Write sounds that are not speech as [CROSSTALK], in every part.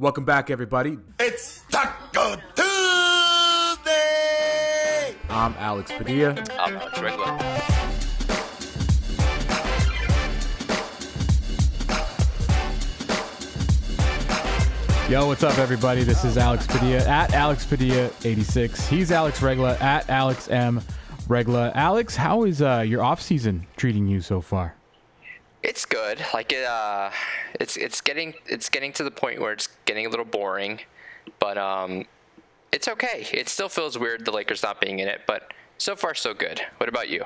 Welcome back, everybody. It's Taco Tuesday! I'm Alex Padilla. I'm Alex Regla. Yo, what's up, everybody? This is Alex Padilla at Alex Padilla 86. He's Alex Regla at Alex M Regla. Alex, how is uh, your off season treating you so far? It's good. Like it, uh, it's it's getting it's getting to the point where it's getting a little boring, but um, it's okay. It still feels weird the Lakers not being in it, but so far so good. What about you?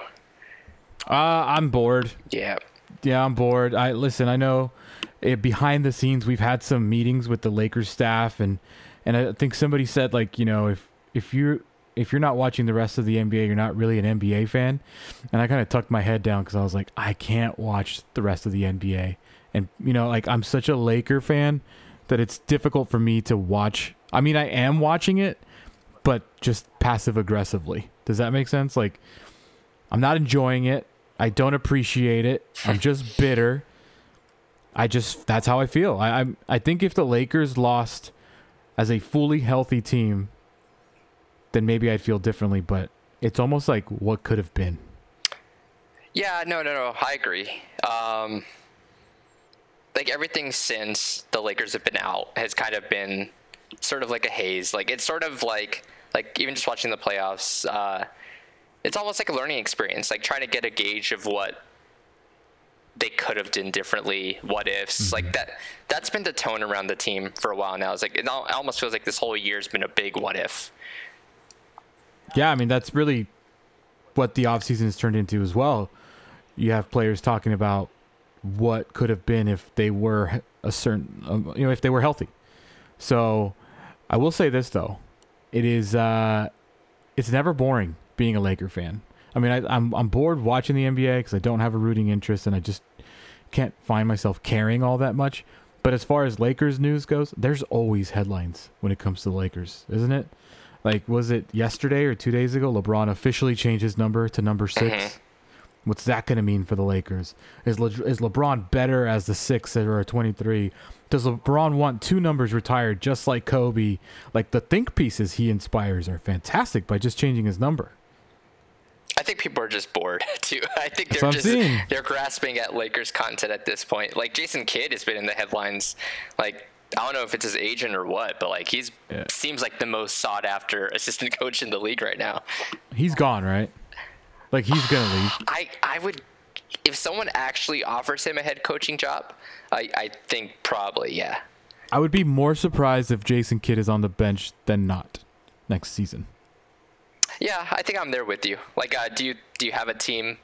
Uh, I'm bored. Yeah. Yeah, I'm bored. I listen. I know eh, behind the scenes we've had some meetings with the Lakers staff, and and I think somebody said like you know if if you're if you're not watching the rest of the NBA, you're not really an NBA fan. And I kind of tucked my head down because I was like, I can't watch the rest of the NBA. And you know, like I'm such a Laker fan that it's difficult for me to watch. I mean, I am watching it, but just passive aggressively. Does that make sense? Like I'm not enjoying it. I don't appreciate it. I'm just bitter. I just that's how I feel. I I, I think if the Lakers lost as a fully healthy team, then maybe I'd feel differently. But it's almost like what could have been. Yeah. No. No. No. I agree. Um, like everything since the Lakers have been out has kind of been sort of like a haze. Like it's sort of like like even just watching the playoffs. Uh, it's almost like a learning experience, like trying to get a gauge of what they could have done differently, what ifs, like that. That's been the tone around the team for a while now. It's like it almost feels like this whole year's been a big what if. Yeah, I mean that's really what the offseason has turned into as well. You have players talking about what could have been if they were a certain, um, you know, if they were healthy. So, I will say this though, it is, uh, it's never boring being a Laker fan. I mean, I, I'm I'm bored watching the NBA because I don't have a rooting interest and I just can't find myself caring all that much. But as far as Lakers news goes, there's always headlines when it comes to the Lakers, isn't it? Like, was it yesterday or two days ago? LeBron officially changed his number to number uh-huh. 6 What's that going to mean for the Lakers? Is Le- is LeBron better as the six or a twenty three? Does LeBron want two numbers retired just like Kobe? Like the think pieces he inspires are fantastic by just changing his number. I think people are just bored [LAUGHS] too. I think they're just seeing. they're grasping at Lakers content at this point. Like Jason Kidd has been in the headlines. Like I don't know if it's his agent or what, but like he's Yeah. seems like the most sought after assistant coach in the league right now. He's gone, right? Like he's gonna leave. I I would if someone actually offers him a head coaching job, I I think probably yeah. I would be more surprised if Jason Kidd is on the bench than not next season. Yeah, I think I'm there with you. Like, uh, do you do you have a team?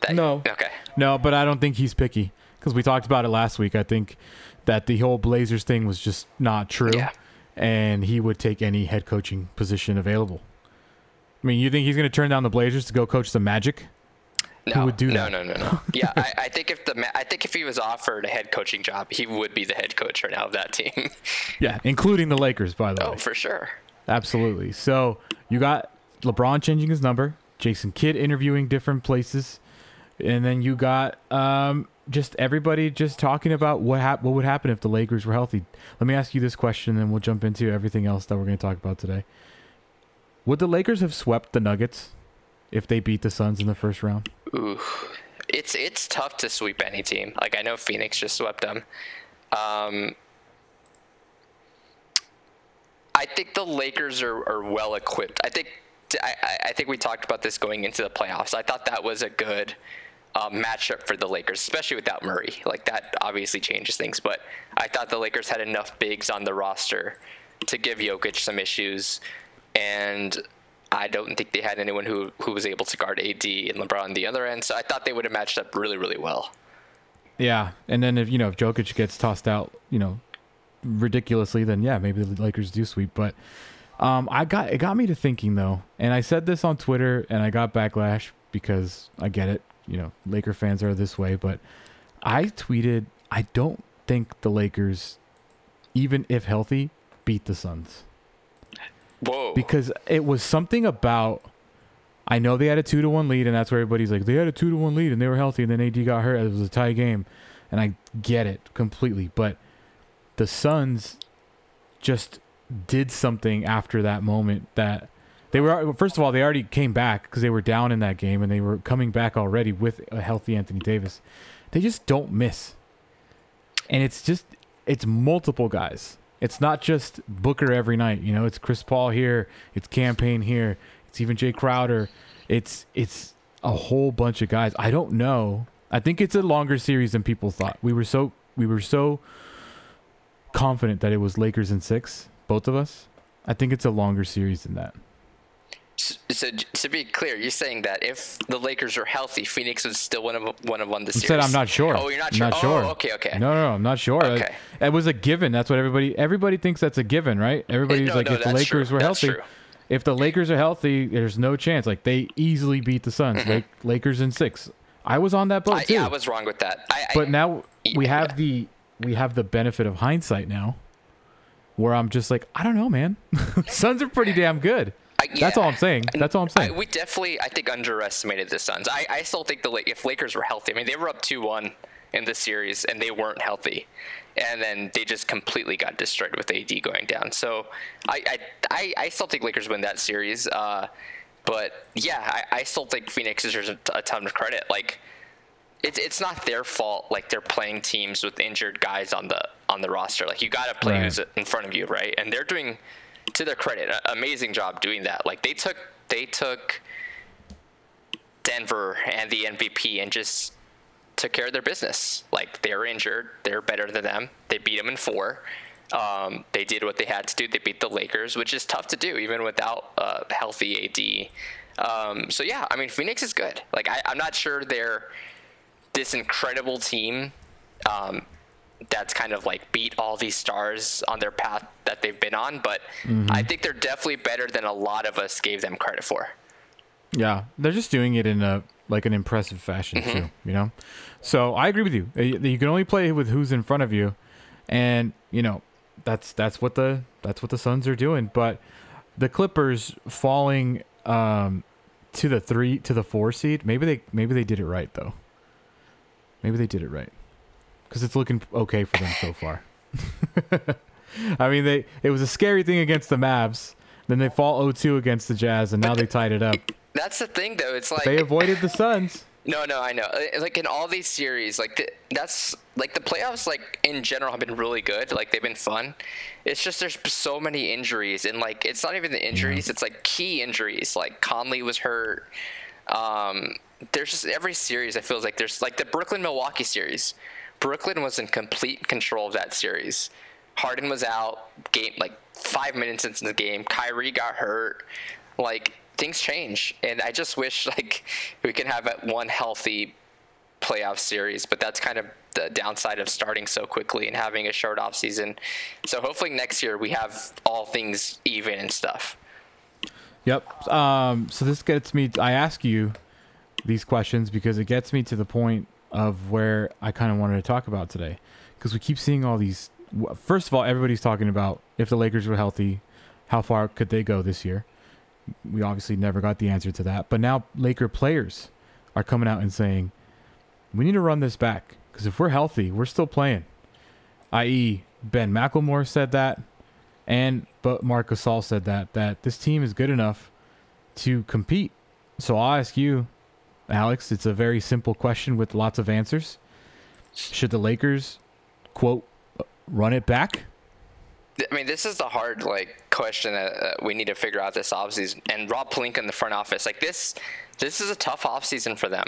That, No. Okay. No, but I don't think he's picky because we talked about it last week. I think that the whole Blazers thing was just not true, Yeah. and he would take any head coaching position available. I mean, you think he's going to turn down the Blazers to go coach the Magic? No, would do no, that? No, no, no, no. Yeah, I, I think if the I think if he was offered a head coaching job, he would be the head coach right now of that team. [LAUGHS] Yeah, including the Lakers, by the oh, way. Oh, for sure. Absolutely. So you got LeBron changing his number, Jason Kidd interviewing different places, and then you got um, just everybody just talking about what hap- what would happen if the Lakers were healthy. Let me ask you this question, and then we'll jump into everything else that we're going to talk about today. Would the Lakers have swept the Nuggets if they beat the Suns in the first round? Ooh, it's it's tough to sweep any team. Like I know Phoenix just swept them. Um, I think the Lakers are, are well equipped. I think I- I think we talked about this going into the playoffs. I thought that was a good um, matchup for the Lakers, especially without Murray. Like that obviously changes things. But I thought the Lakers had enough bigs on the roster to give Jokic some issues, and I don't think they had anyone who who was able to guard AD and LeBron on the other end. So I thought they would have matched up really really well. Yeah, and then if you know if Jokic gets tossed out, you know, ridiculously, then yeah, maybe the Lakers do sweep. But um, I got it got me to thinking though, and I said this on Twitter, and I got backlash because I get it. You know, Laker fans are this way, but I tweeted, I don't think the Lakers, even if healthy, beat the Suns Whoa. because it was something about. I know they had a two to one lead, and that's where everybody's like, they had a two to one lead, and they were healthy, and then AD got hurt. It was a tie game, and I get it completely. But the Suns just did something after that moment that they were first of all they already came back because they were down in that game and they were coming back already with a healthy Anthony Davis. They just don't miss, and it's just it's multiple guys. It's not just Booker every night. You know, it's Chris Paul here, it's Cam Payne here, it's even Jay Crowder. It's it's a whole bunch of guys. I don't know. I think it's a longer series than people thought. We were so we were so confident that it was Lakers in six, both of us. I think it's a longer series than that. So to be clear, you're saying that if the Lakers are healthy, Phoenix would still win have one of won the series. Said I'm not sure. Oh, you're not sure. Not sure. Oh, okay, okay. No, no, no, I'm not sure. Okay. It was a given. That's what everybody everybody thinks that's a given, right? [LAUGHS] Everybody's no, like, no, if the Lakers true. were healthy, if the Lakers are healthy, there's no chance. Like they easily beat the Suns. Mm-hmm. Lake, Lakers in six. I was on that boat I, too. yeah, I was wrong with that. I, I, but now we Yeah. have the we have the benefit of hindsight now, where I'm just like, I don't know, man. [LAUGHS] Suns are pretty damn good. I- That's yeah. all I'm saying. That's all I'm I, saying. we definitely, I think, underestimated the Suns. I, I still think the if Lakers were healthy, I mean, they were up two one in the series and they weren't healthy, and then they just completely got destroyed with AD going down. So I I, I, I still think Lakers win that series. Uh, but yeah, I, I still think Phoenix deserves a, a ton of credit. Like it's it's not their fault. Like they're playing teams with injured guys on the on the roster. Like you got to play Right. who's in front of you, right? And they're doing, to their credit, amazing job doing that. Like they took they took Denver and the MVP and just took care of their business. Like they're injured, they're better than them. They beat them in four. Um, they did what they had to do. They beat the Lakers, which is tough to do even without a healthy AD. Um, so yeah, I mean Phoenix is good. Like I, I'm not sure they're this incredible team um, that's kind of like beat all these stars on their path that they've been on, but I think they're definitely better than a lot of us gave them credit for. Yeah, they're just doing it in a like an impressive fashion Mm-hmm. too. You know, so I agree with you. You can only play with who's in front of you, and you know that's that's what the that's what the Suns are doing. But the Clippers falling um, to the three to the four seed, maybe they maybe they did it right though. Maybe they did it right because it's looking okay for them so far. [LAUGHS] I mean, they it was a scary thing against the Mavs. Then they fall 0-2 against the Jazz, and now they tied it up. [LAUGHS] That's the thing, though. It's like They avoided the Suns. [LAUGHS] No, no, I know. Like in all these series, like the, that's like the playoffs, like in general, have been really good. Like they've been fun. It's just there's so many injuries, and like it's not even the injuries; it's like key injuries. Like Conley was hurt. Um, there's just every series. I feel like there's like the Brooklyn Milwaukee series. Brooklyn was in complete control of that series. Harden was out. Game like five minutes into the game. Kyrie got hurt. Like things change, and I just wish [LAUGHS] like we can have one healthy playoff series. But that's kind of the downside of starting so quickly and having a short off season. So hopefully next year we have all things even and stuff. Yep. Um, so this gets me. I ask you these questions because it gets me to the point of where I kind of wanted to talk about today. Because we keep seeing all these. First of all, everybody's talking about if the Lakers were healthy, how far could they go this year? We obviously never got the answer to that. But now Laker players are coming out and saying, we need to run this back. Because if we're healthy, we're still playing. I.e., Ben McLemore said that. And but Marc Gasol said that that this team is good enough to compete. So I'll ask you, Alex. It's a very simple question with lots of answers. Should the Lakers, quote, run it back? I mean, this is the hard like question that uh, we need to figure out this offseason. And Rob Pelinka in the front office, like this, this is a tough offseason for them.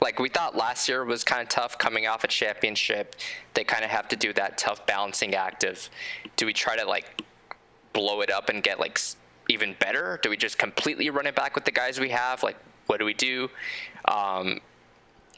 Like we thought last year was kind of tough coming off a championship. They kind of have to do that tough balancing act of, do we try to like blow it up and get like even better? Do we just completely run it back with the guys we have? Like, what do we do? Um,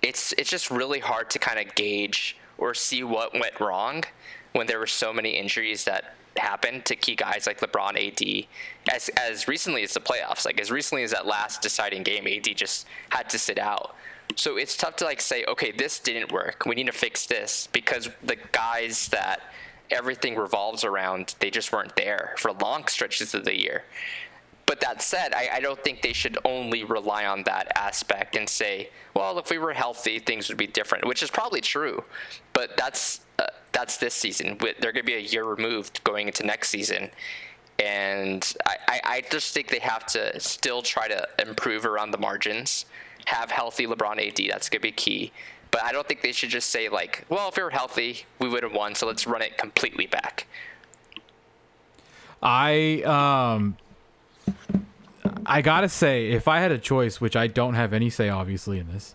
it's it's just really hard to kind of gauge or see what went wrong when there were so many injuries that happened to key guys like LeBron, AD, as as recently as the playoffs, like as recently as that last deciding game, AD just had to sit out. So it's tough to like say, okay, this didn't work. We need to fix this because the guys that everything revolves around, they just weren't there for long stretches of the year. But that said, I, I don't think they should only rely on that aspect and say, well, if we were healthy, things would be different, which is probably true. But that's uh, that's this season. They're going to be a year removed going into next season. And I, I, I just think they have to still try to improve around the margins, have healthy LeBron AD. That's going to be key. But I don't think they should just say, like, well, if we were healthy, we would have won, so let's run it completely back. I um I gotta say, if I had a choice, which I don't have any say obviously in this,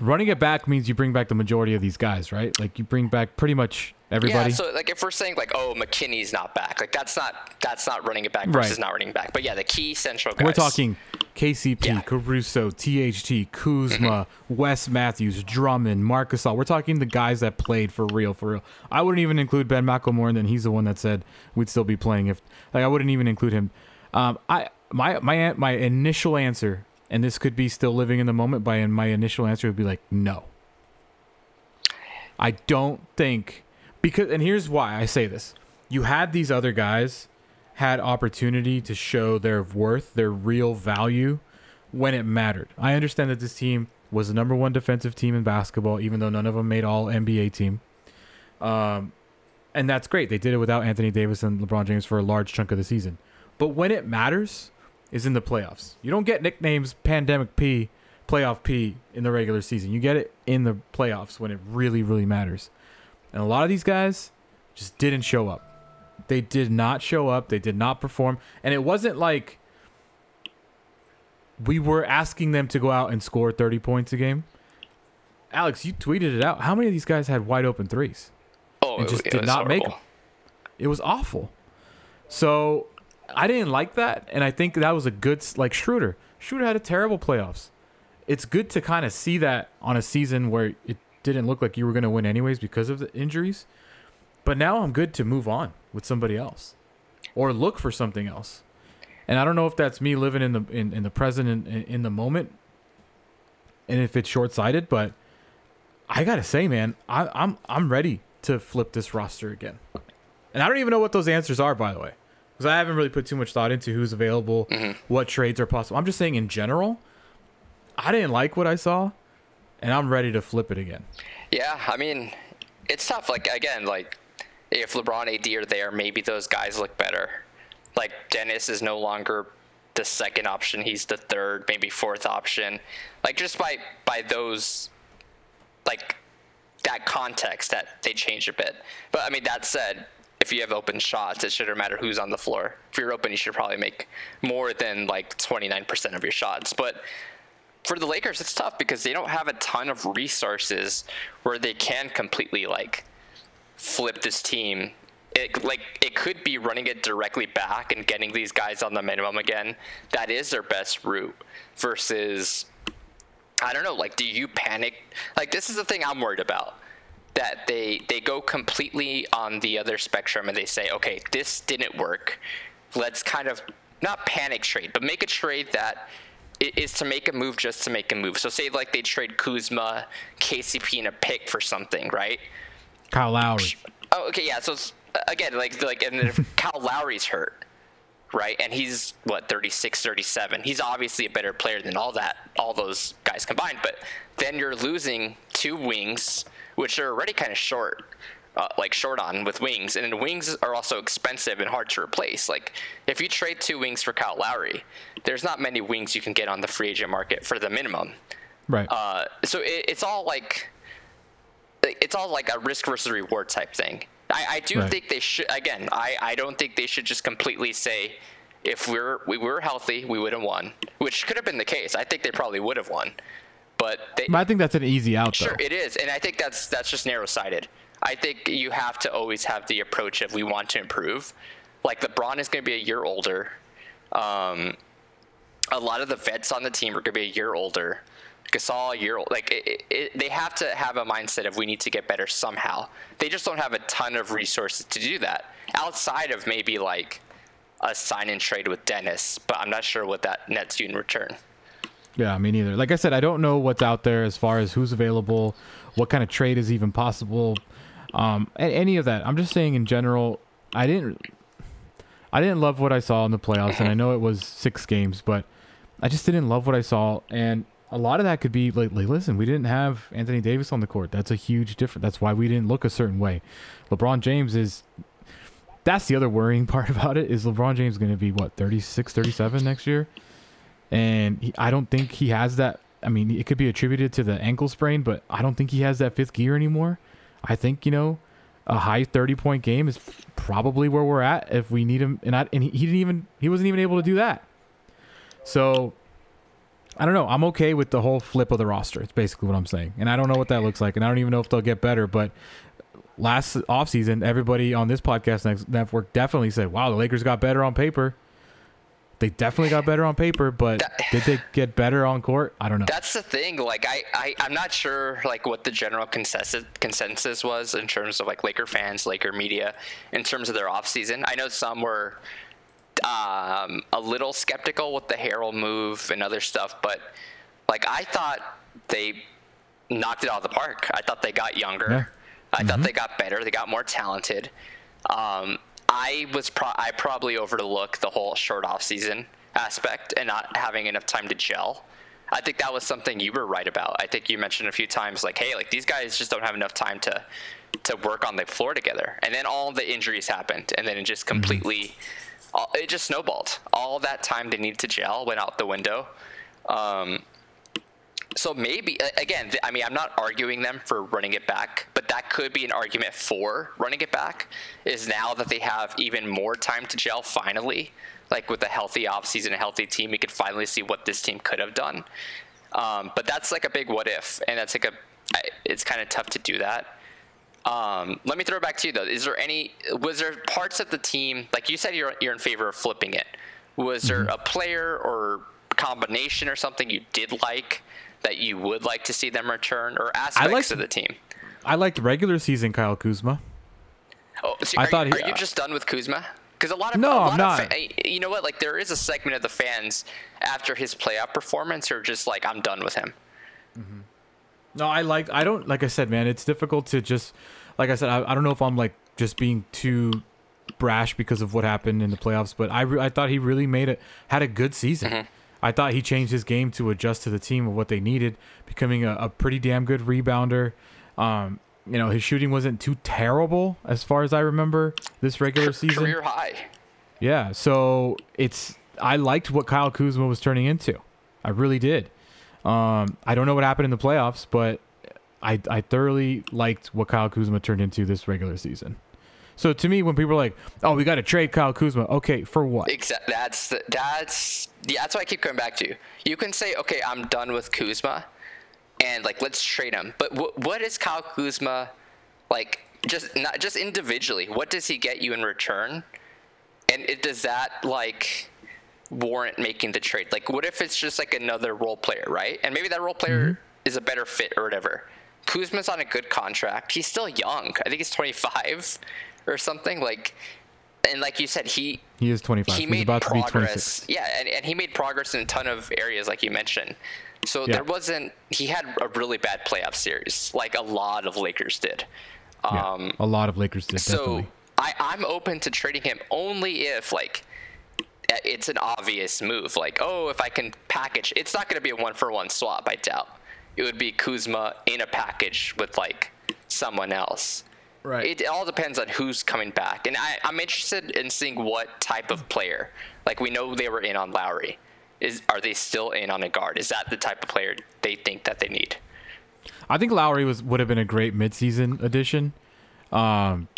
running it back means you bring back the majority of these guys, right? Like you bring back pretty much everybody. Yeah, so like if we're saying like, oh, McKinnie's not back, like that's not that's not running it back versus Right. not running back. But yeah, the key central guys. We're talking KCP, Yeah. Caruso, THT, Kuzma, mm-hmm. Wes Matthews, Drummond, Marcus All. We're talking the guys that played for real, for real. I wouldn't even include Ben McLemore, and then he's the one that said we'd still be playing if like I wouldn't even include him. Um, I my my my initial answer, and this could be still living in the moment, but my initial answer would be like no. I don't think because and here's why I say this. You had these other guys had opportunity to show their worth, their real value when it mattered. I understand that this team was the number one defensive team in basketball, even though none of them made all NBA team. Um, and that's great. They did it without Anthony Davis and LeBron James for a large chunk of the season. But when it matters is in the playoffs. You don't get nicknames Pandemic P, Playoff P in the regular season. You get it in the playoffs when it really, really matters. And a lot of these guys just didn't show up. They did not show up. They did not perform. And it wasn't like we were asking them to go out and score 30 points a game. Alex, you tweeted it out. How many of these guys had wide open threes? oh, and just it did not make them. It was awful. So I didn't like that, and I think that was a good like Schroeder. Schroeder had a terrible playoffs. It's good to kind of see that on a season where it didn't look like you were going to win anyways because of the injuries. But now I'm good to move on with somebody else, or look for something else. And I don't know if that's me living in the in, in the present in, in, in the moment, and if it's short sighted, but I gotta say, man, I, I'm I'm ready to flip this roster again. And I don't even know what those answers are, by the way, because I haven't really put too much thought into who's available, mm-hmm. what trades are possible. I'm just saying in general, I didn't like what I saw, and I'm ready to flip it again. Yeah, I mean, it's tough. Like again, like if LeBron AD are there, maybe those guys look better. Like Dennis is no longer the second option; he's the third, maybe fourth option. Like just by by those, like that context, that they change a bit. But I mean, that said, if you have open shots, it shouldn't matter who's on the floor. If you're open, you should probably make more than like 29% of your shots. But for the Lakers, it's tough because they don't have a ton of resources where they can completely like flip this team. It like it could be running it directly back and getting these guys on the minimum again. That is their best route versus I don't know, like do you panic? Like this is the thing I'm worried about. That they they go completely on the other spectrum and they say, "Okay, this didn't work. Let's kind of not panic trade, but make a trade that is to make a move just to make a move." So say like they trade Kuzma, KCP and a pick for something, right? Kyle Lowry. Oh, okay, yeah. So it's, again, like like, and if [LAUGHS] Kyle Lowry's hurt, right, and he's what 36, 37. He's obviously a better player than all that, all those guys combined. But then you're losing two wings, which are already kind of short, uh, like short on with wings, and then wings are also expensive and hard to replace. Like if you trade two wings for Kyle Lowry, there's not many wings you can get on the free agent market for the minimum. Right. Uh, so it, it's all like it's all like a risk versus reward type thing. I, I do Right. think they should again. I, I don't think they should just completely say if we're we were healthy we would have won, which could have been the case. I think they probably would have won, but they, but I think that's an easy out, though. Sure, it is, and I think that's that's just narrow-sighted. I think you have to always have the approach of we want to improve. Like LeBron is going to be a year older. Um, a lot of the vets on the team are going to be a year older. Gasol a year old. Like it, it, they have to have a mindset of we need to get better somehow. They just don't have a ton of resources to do that outside of maybe like a sign and trade with Dennis. But I'm not sure what that nets you in return. Yeah, me neither. Like I said, I don't know what's out there as far as who's available, what kind of trade is even possible, um, any of that. I'm just saying in general, I didn't, I didn't love what I saw in the playoffs, and I know it was six games, but I just didn't love what I saw. And a lot of that could be like, like, listen, we didn't have Anthony Davis on the court. That's a huge difference. That's why we didn't look a certain way. LeBron James is. That's the other worrying [LAUGHS] part about it is LeBron James going to be what 36, 37 next year, and he, I don't think he has that. I mean, it could be attributed to the ankle sprain, but I don't think he has that fifth gear anymore. I think you know, a high thirty point game is probably where we're at if we need him. And I, and he, he didn't even he wasn't even able to do that. So I don't know. I'm okay with the whole flip of the roster. It's basically what I'm saying. And I don't know what that looks like. And I don't even know if they'll get better. But last offseason, everybody on this podcast network definitely said, wow, the Lakers got better on paper. They definitely got better on paper, but That- did they get better on court? I don't know. That's the thing. Like I, I, I'm not sure like what the general consensus consensus was in terms of like Laker fans, Laker media, in terms of their offseason. I know some were um, a little skeptical with the Harrell move and other stuff, but like I thought they knocked it out of the park. I thought they got younger. Yeah. I thought they got better. They got more talented. Um, I was pro- I probably overlooked the whole short off season aspect and not having enough time to gel. I think that was something you were right about. I think you mentioned a few times like, hey, like these guys just don't have enough time to to work on the floor together. And then all the injuries happened, and then it just completely, all, it just snowballed. All that time they needed to gel went out the window. Um, so maybe again, th- I mean, I'm not arguing them for running it back, that could be an argument for running it back. Is now that they have even more time to gel, finally, like with a healthy offseason, a healthy team, we could finally see what this team could have done. Um, but that's like a big what if, and that's like a it's kind of tough to do that. Um, let me throw it back to you though. Is there any? Was there parts of the team like you said you're you're in favor of flipping it? Was there a player or combination or something you did like that you would like to see them return, or aspects liked- of the team? I liked regular season Kyle Kuzma. Oh, so I are, thought he- are you just done with Kuzma? Because a lot of No, a lot I'm of not. fa- eh, you know what? Like there is a segment of the fans after his playoff performance are just like, I'm done with him. Mm-hmm. No, I like. I don't like. I said, man, it's difficult to just. Like I said, I, I don't know if I'm like just being too brash because of what happened in the playoffs, but I re- I thought he really made it had a good season. Mm-hmm. I thought he changed his game to adjust to the team of what they needed, becoming a, a pretty damn good rebounder. Um, you know, his shooting wasn't too terrible as far as I remember this regular season. Career high. Yeah, so it's I liked what Kyle Kuzma was turning into. I really did. Um, I don't know what happened in the playoffs, but I I thoroughly liked what Kyle Kuzma turned into this regular season. So to me, when people are like, "Oh, we got to trade Kyle Kuzma," okay, for what? Exactly. That's that's yeah. That's what I keep coming back to. You. You can say, okay, I'm done with Kuzma, and like let's trade him. But wh- what is Kyle Kuzma like? Just not just individually. What does he get you in return? And it, does that like warrant making the trade? Like, what if it's just like another role player, right? And maybe that role player mm-hmm. is a better fit or whatever. Kuzma's on a good contract. He's still young. I think he's 25 or something. Like, and like you said, he He is 25. he He's made about to be 26. progress. Yeah, and, and he made progress in a ton of areas, like you mentioned. So Yeah. there wasn't. He had a really bad playoff series, like a lot of Lakers did. Yeah, Um, a lot of Lakers did so definitely. I, I'm open to trading him only if like it's an obvious move. Like, oh, if I can package, it's not going to be a one for one swap. I doubt it would be Kuzma in a package with like someone else. Right. It all depends on who's coming back, and I, I'm interested in seeing what type of player. Like we know they were in on Lowry. Is are they still in on a guard? Is that the type of player they think that they need? I think Lowry was would have been a great midseason addition, um,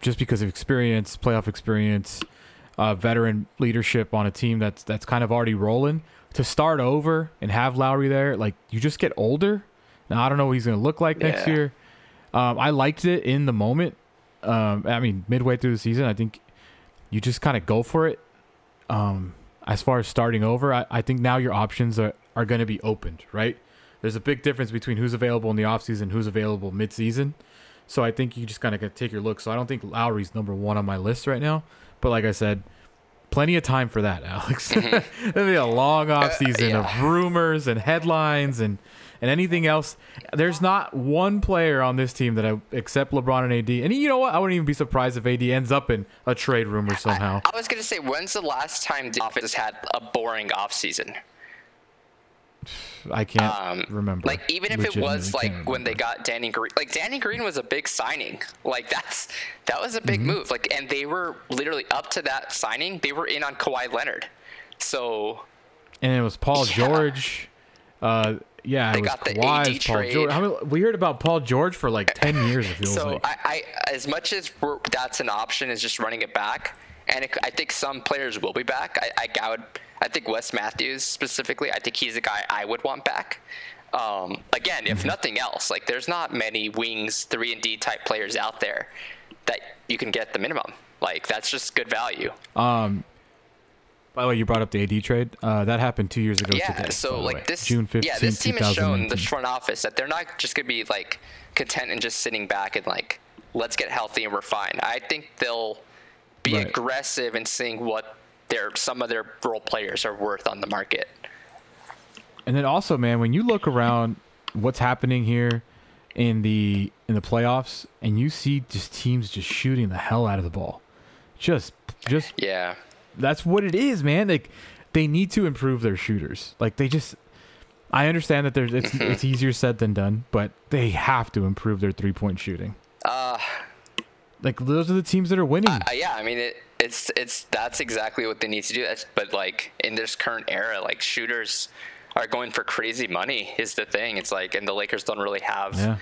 just because of experience, playoff experience, uh, veteran leadership on a team that's that's kind of already rolling. To start over and have Lowry there, like you just get older. Now I don't know what he's going to look like next year. Um, I liked it in the moment. Um, I mean, midway through the season, I think you just kind of go for it. Um, as far as starting over, I, I think now your options are, are going to be opened, right? There's a big difference between who's available in the offseason, who's available midseason. So I think you just kind of take your look. So I don't think Lowry's number one on my list right now. But like I said, plenty of time for that, [LAUGHS] Alex. Mm-hmm. There'll be a long uh, offseason yeah. of rumors and headlines and, and anything else. There's not one player on this team that I except LeBron and AD. And you know what? I wouldn't even be surprised if AD ends up in a trade rumor somehow. I was gonna say, when's the last time the office had a boring offseason? I can't Um, remember. Like even if it was like can't when they got Danny Green, like Danny Green was a big signing. Like that's that was a big Mm-hmm. move. Like and they were literally up to that signing, they were in on Kawhi Leonard. So and it was Paul Yeah. George. Uh, yeah, They it was got the Kawhi's AD Paul trade. George. How many, we heard about Paul George for like ten years. It feels so like. I, I as much as that's an option is just running it back, and it, I think some players will be back. I, I, I would I think Wes Matthews specifically. I think he's a guy I would want back. Um, again, Mm-hmm. if nothing else, like there's not many wings three and D type players out there that you can get the minimum. Like that's just good value. By the way, you brought up the AD trade. Uh, that happened two years ago Yeah, today. so like this, June fifteenth, yeah, this team has shown the front office that they're not just gonna be like content and just sitting back and like let's get healthy and we're fine. I think they'll be Right. aggressive in seeing what their some of their role players are worth on the market. And then also, man, when you look around, what's happening here in the in the playoffs, and you see just teams just shooting the hell out of the ball, just just Yeah, that's what it is, man. Like they need to improve their shooters. Like they just, I understand that there's it's Mm-hmm. it's easier said than done, but they have to improve their three point shooting. uh, Like those are the teams that are winning. uh, yeah. I mean, it, it's it's that's exactly what they need to do. That's, but like in this current era, like shooters are going for crazy money. Is the thing. It's like, and the Lakers don't really have. yeah.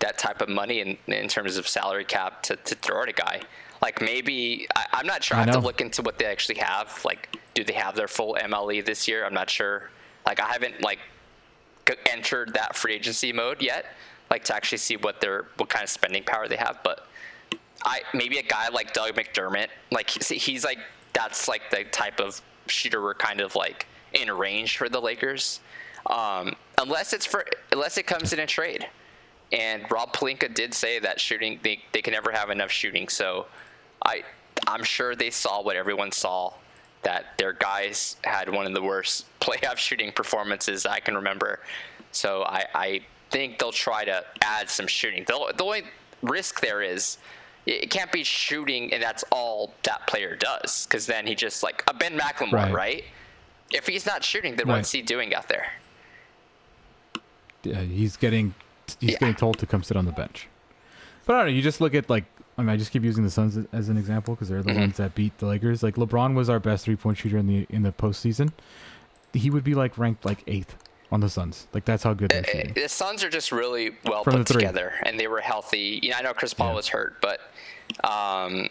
That type of money in, in terms of salary cap to, to throw at a guy. Like maybe I, I'm not sure. I, I have to look into what they actually have. Like, do they have their full MLE this year? I'm not sure. Like, I haven't like entered that free agency mode yet. Like to actually see what their what kind of spending power they have. But I maybe a guy like Doug McDermott, like see, he's like that's like the type of shooter we're kind of like in range for the Lakers. Um, unless it's for unless it comes in a trade. And Rob Pelinka did say that shooting they, they can never have enough shooting. So I I'm sure they saw what everyone saw that their guys had one of the worst [LAUGHS] playoff shooting performances I can remember. So I, I think they'll try to add some shooting. The, the only risk there is it can't be shooting and that's all that player does because then he just like a Ben McLemore, Right. right? If he's not shooting, then Right. what's he doing out there? Yeah, he's getting he's Yeah. getting told to come sit on the bench. But I don't know. You just look at like I mean, I just keep using the Suns as- an example because they're the Mm-hmm. ones that beat the Lakers. Like LeBron was our best three point shooter in the in the postseason. He would be like ranked like eighth on the Suns. Like that's how good they're Uh, shooting. The Suns are just really well From put together, and they were healthy. You know, I know Chris Paul Yeah. was hurt, but um,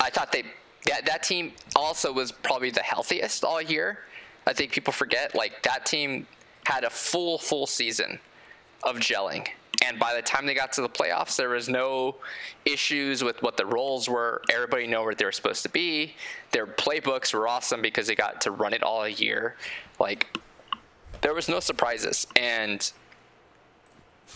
I thought they that that team also was probably the healthiest all year. I think people forget like that team had a full full season of gelling. And by the time they got to the playoffs, there was no issues with what the roles were. Everybody knew where they were supposed to be. Their playbooks were awesome because they got to run it all a year. Like there was no surprises. And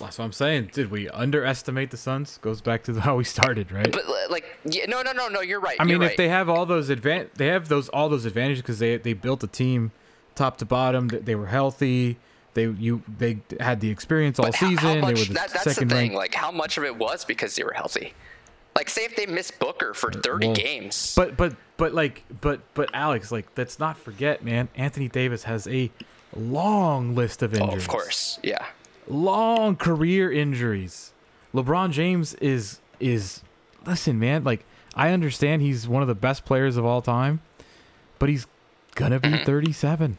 That's what I'm saying. Did we underestimate the Suns? Goes back to [LAUGHS] how we started, right? but like yeah, no no no no you're right. I mean, if right. they have all those advan, they have those all those advantages because they they built a team, top to bottom. They were healthy. They you they had the experience all But season. how they much, were the that, that's the thing. ranked. Like how much of it was because they were healthy. Like say if they missed Booker for 30 well, games. But but but like but but Alex, like let's not forget, man. Anthony Davis has a long list of oh, injuries. of course, yeah. long career injuries. LeBron James is is listen, man, like I understand he's one of the best players of all time, but he's gonna be 37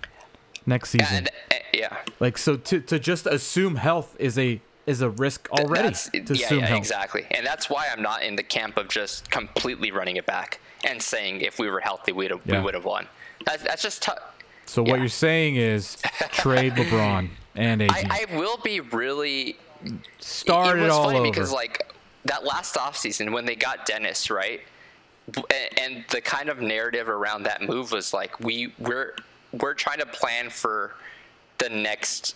next season. Mm-hmm. Yeah. like so to to just assume health is a is a risk already yeah, yeah, exactly. And that's why I'm not in the camp of just completely running it back and saying if we were healthy, we'd have, Yeah. we would have won. That's, that's just tough. So yeah. what you're saying is [LAUGHS] trade LeBron and AD. I, I will be really Start it it, was all funny over. because like that last offseason when they got Dennis right, and, and the kind of narrative around that move was like we we're we're trying to plan for the next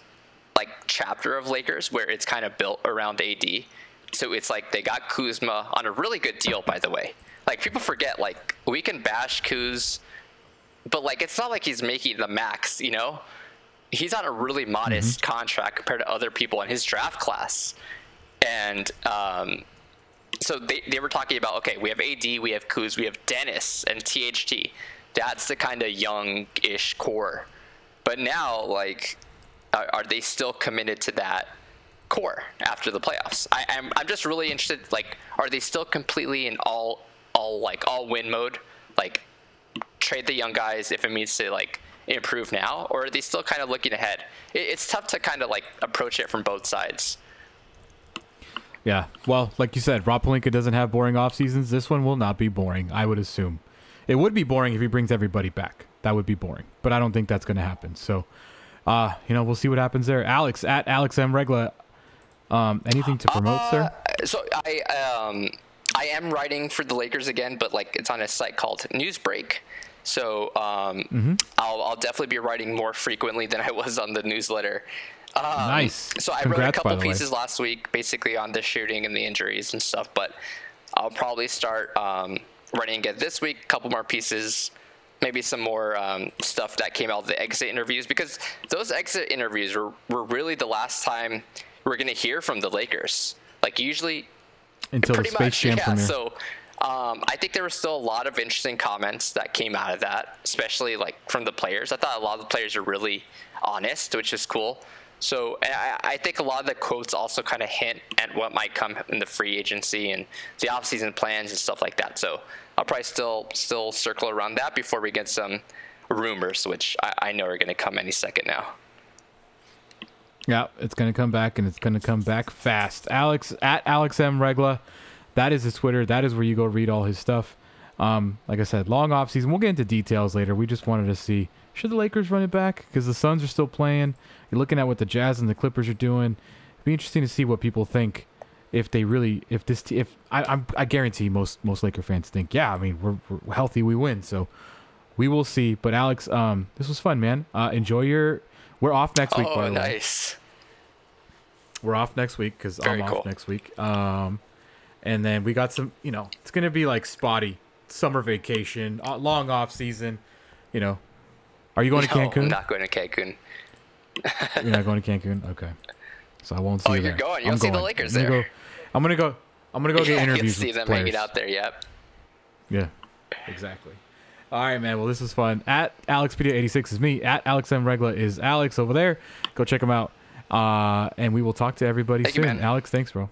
like chapter of Lakers where it's kind of built around AD. So it's like they got Kuzma on a really good deal, by the way. Like people forget, like we can bash Kuz, but like it's not like he's making the max, you know. He's on a really modest contract compared to other people in his draft class, and um, so they, they were talking about okay, we have AD, we have Kuz, we have Dennis and THT. That's the kind of young-ish core. But now, like are, are they still committed to that core after the playoffs? I, I'm I'm just really interested. Like, are they still completely in all all like all win mode? Like, trade the young guys if it means to like improve now, or are they still kind of looking ahead? It, it's tough to kind of like approach it from both sides. Yeah. Well, like you said, Rob Pelinka doesn't have boring off seasons. This one will not be boring, I would assume. It would be boring if he brings everybody back. That would be boring. But I don't think that's going to happen. So, uh, you know, we'll see what happens there. Alex at Alex M Regla. Um, anything to promote, sir? So I um I am writing for the Lakers again, but like it's on a site called Newsbreak. So um, Mm-hmm. I'll, I'll definitely be writing more frequently than I was on the newsletter. Um, Nice. So I Congrats, wrote a couple the way. pieces last week, basically on the shooting and the injuries and stuff. But I'll probably start um, writing again this week. A couple more pieces, maybe some more um, stuff that came out of the exit interviews because those exit interviews were, were really the last time we're gonna hear from the Lakers. Like usually Until the Space much, Jam yeah. premiere. So um, I think there was still a lot of interesting comments that came out of that, especially like from the players. I thought a lot of the players are really honest, which is cool. So I, I think a lot of the quotes also kind of hint at what might come in the free agency and the offseason plans and stuff like that. So I'll probably still still circle around that before we get some rumors, which I, I know are going to come any second now. Yeah, it's gonna come back and it's gonna come back fast. Alex at Alex M Regla, that is his Twitter. That is where you go read all his stuff. Um, like I said, long off season. We'll get into details later. We just wanted to see should the Lakers run it back because the Suns are still playing. You're looking at what the Jazz and the Clippers are doing. It'd be interesting to see what people think if they really if this if I I'm, I guarantee most most Laker fans think yeah I mean we're, we're healthy we win so we will see. But Alex, um, this was fun, man. Uh, enjoy your. We're off next week. by Oh, the way. nice. We're off next week because I'm Very off next week. Um, and then we got some. You know, it's gonna be like spotty summer vacation, uh, long off season. You know, are you going to No, Cancun? I'm not going to Cancun. You're not going to [LAUGHS] Cancun. Okay, so I won't see Oh, you you're going. You'll see the. Lakers there. Go, I'm gonna go. I'm gonna go [LAUGHS] get I can interviews see with them players. hanging out there. Yep. Yeah, exactly. All right, man. Well, this was fun. At AlexPadilla86 is me. At Alex M Regla is Alex over there. Go check him out. Uh, and we will talk to everybody Thank soon. man. Alex, thanks, bro.